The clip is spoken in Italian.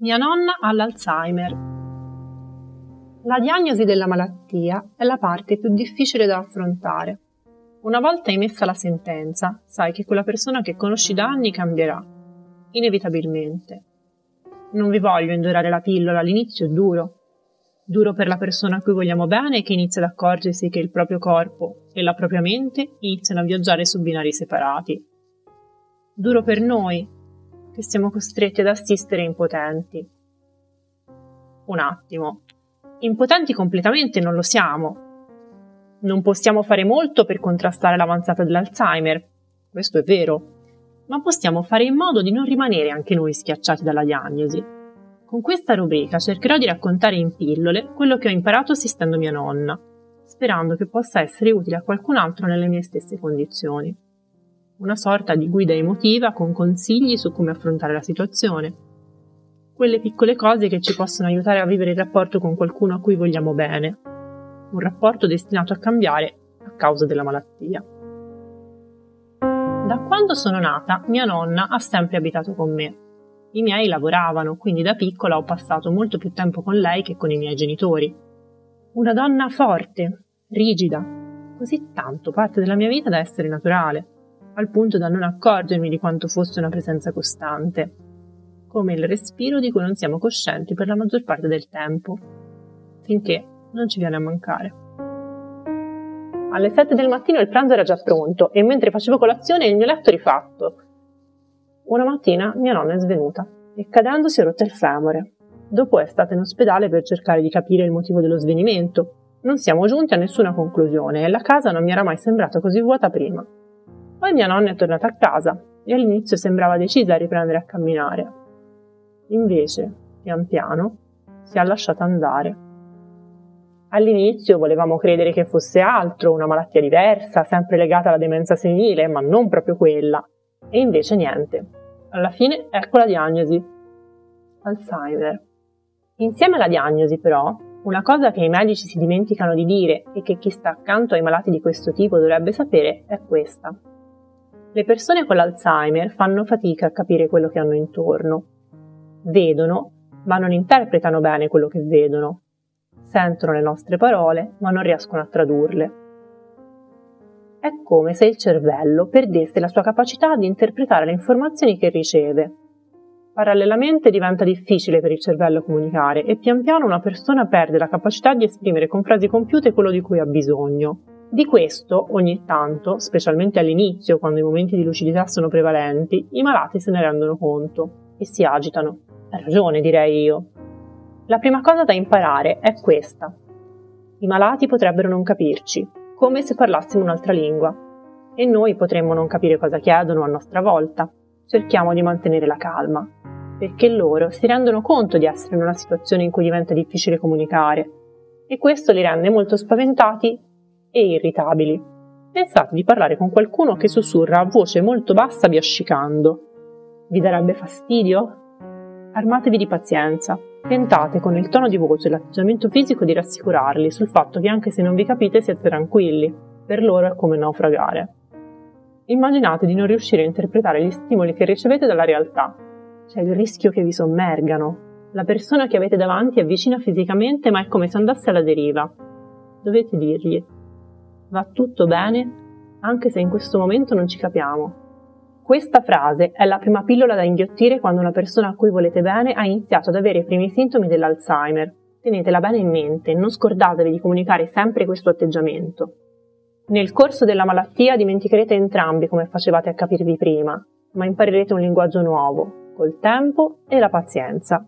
Mia nonna ha l'Alzheimer. La diagnosi della malattia è la parte più difficile da affrontare. Una volta emessa la sentenza, sai che quella persona che conosci da anni cambierà, inevitabilmente. Non vi voglio indorare la pillola, all'inizio è duro. Duro per la persona a cui vogliamo bene che inizia ad accorgersi che il proprio corpo e la propria mente iniziano a viaggiare su binari separati. Duro per noi che siamo costretti ad assistere impotenti. Un attimo. Impotenti completamente non lo siamo. Non possiamo fare molto per contrastare l'avanzata dell'Alzheimer, questo è vero, ma possiamo fare in modo di non rimanere anche noi schiacciati dalla diagnosi. Con questa rubrica cercherò di raccontare in pillole quello che ho imparato assistendo mia nonna, sperando che possa essere utile a qualcun altro nelle mie stesse condizioni una sorta di guida emotiva con consigli su come affrontare la situazione. Quelle piccole cose che ci possono aiutare a vivere il rapporto con qualcuno a cui vogliamo bene, un rapporto destinato a cambiare a causa della malattia. Da quando sono nata, mia nonna ha sempre abitato con me. I miei lavoravano, quindi da piccola ho passato molto più tempo con lei che con i miei genitori. Una donna forte, rigida, così tanto parte della mia vita da essere naturale al punto da non accorgermi di quanto fosse una presenza costante, come il respiro di cui non siamo coscienti per la maggior parte del tempo, finché non ci viene a mancare. Alle 7 del mattino il pranzo era già pronto e mentre facevo colazione il mio letto rifatto. Una mattina mia nonna è svenuta e cadendo si è rotta il femore. Dopo è stata in ospedale per cercare di capire il motivo dello svenimento. Non siamo giunti a nessuna conclusione e la casa non mi era mai sembrata così vuota prima. Poi mia nonna è tornata a casa e all'inizio sembrava decisa a riprendere a camminare. Invece, pian piano, si è lasciata andare. All'inizio volevamo credere che fosse altro, una malattia diversa, sempre legata alla demenza senile, ma non proprio quella. E invece niente. Alla fine ecco la diagnosi. Alzheimer. Insieme alla diagnosi, però, una cosa che i medici si dimenticano di dire e che chi sta accanto ai malati di questo tipo dovrebbe sapere è questa. Le persone con l'Alzheimer fanno fatica a capire quello che hanno intorno. Vedono, ma non interpretano bene quello che vedono. Sentono le nostre parole, ma non riescono a tradurle. È come se il cervello perdesse la sua capacità di interpretare le informazioni che riceve. Parallelamente diventa difficile per il cervello comunicare e pian piano una persona perde la capacità di esprimere con frasi compiute quello di cui ha bisogno. Di questo, ogni tanto, specialmente all'inizio, quando i momenti di lucidità sono prevalenti, i malati se ne rendono conto e si agitano. Ha ragione, direi io. La prima cosa da imparare è questa. I malati potrebbero non capirci, come se parlassimo un'altra lingua, e noi potremmo non capire cosa chiedono a nostra volta. Cerchiamo di mantenere la calma, perché loro si rendono conto di essere in una situazione in cui diventa difficile comunicare, e questo li rende molto spaventati e irritabili. Pensate di parlare con qualcuno che sussurra a voce molto bassa biascicando. Vi darebbe fastidio? Armatevi di pazienza. Tentate con il tono di voce e l'atteggiamento fisico di rassicurarli sul fatto che anche se non vi capite siete tranquilli. Per loro è come naufragare. Immaginate di non riuscire a interpretare gli stimoli che ricevete dalla realtà. C'è il rischio che vi sommergano. La persona che avete davanti è vicina fisicamente ma è come se andasse alla deriva. Dovete dirgli va tutto bene, anche se in questo momento non ci capiamo. Questa frase è la prima pillola da inghiottire quando una persona a cui volete bene ha iniziato ad avere i primi sintomi dell'Alzheimer. Tenetela bene in mente e non scordatevi di comunicare sempre questo atteggiamento. Nel corso della malattia dimenticherete entrambi come facevate a capirvi prima, ma imparerete un linguaggio nuovo, col tempo e la pazienza.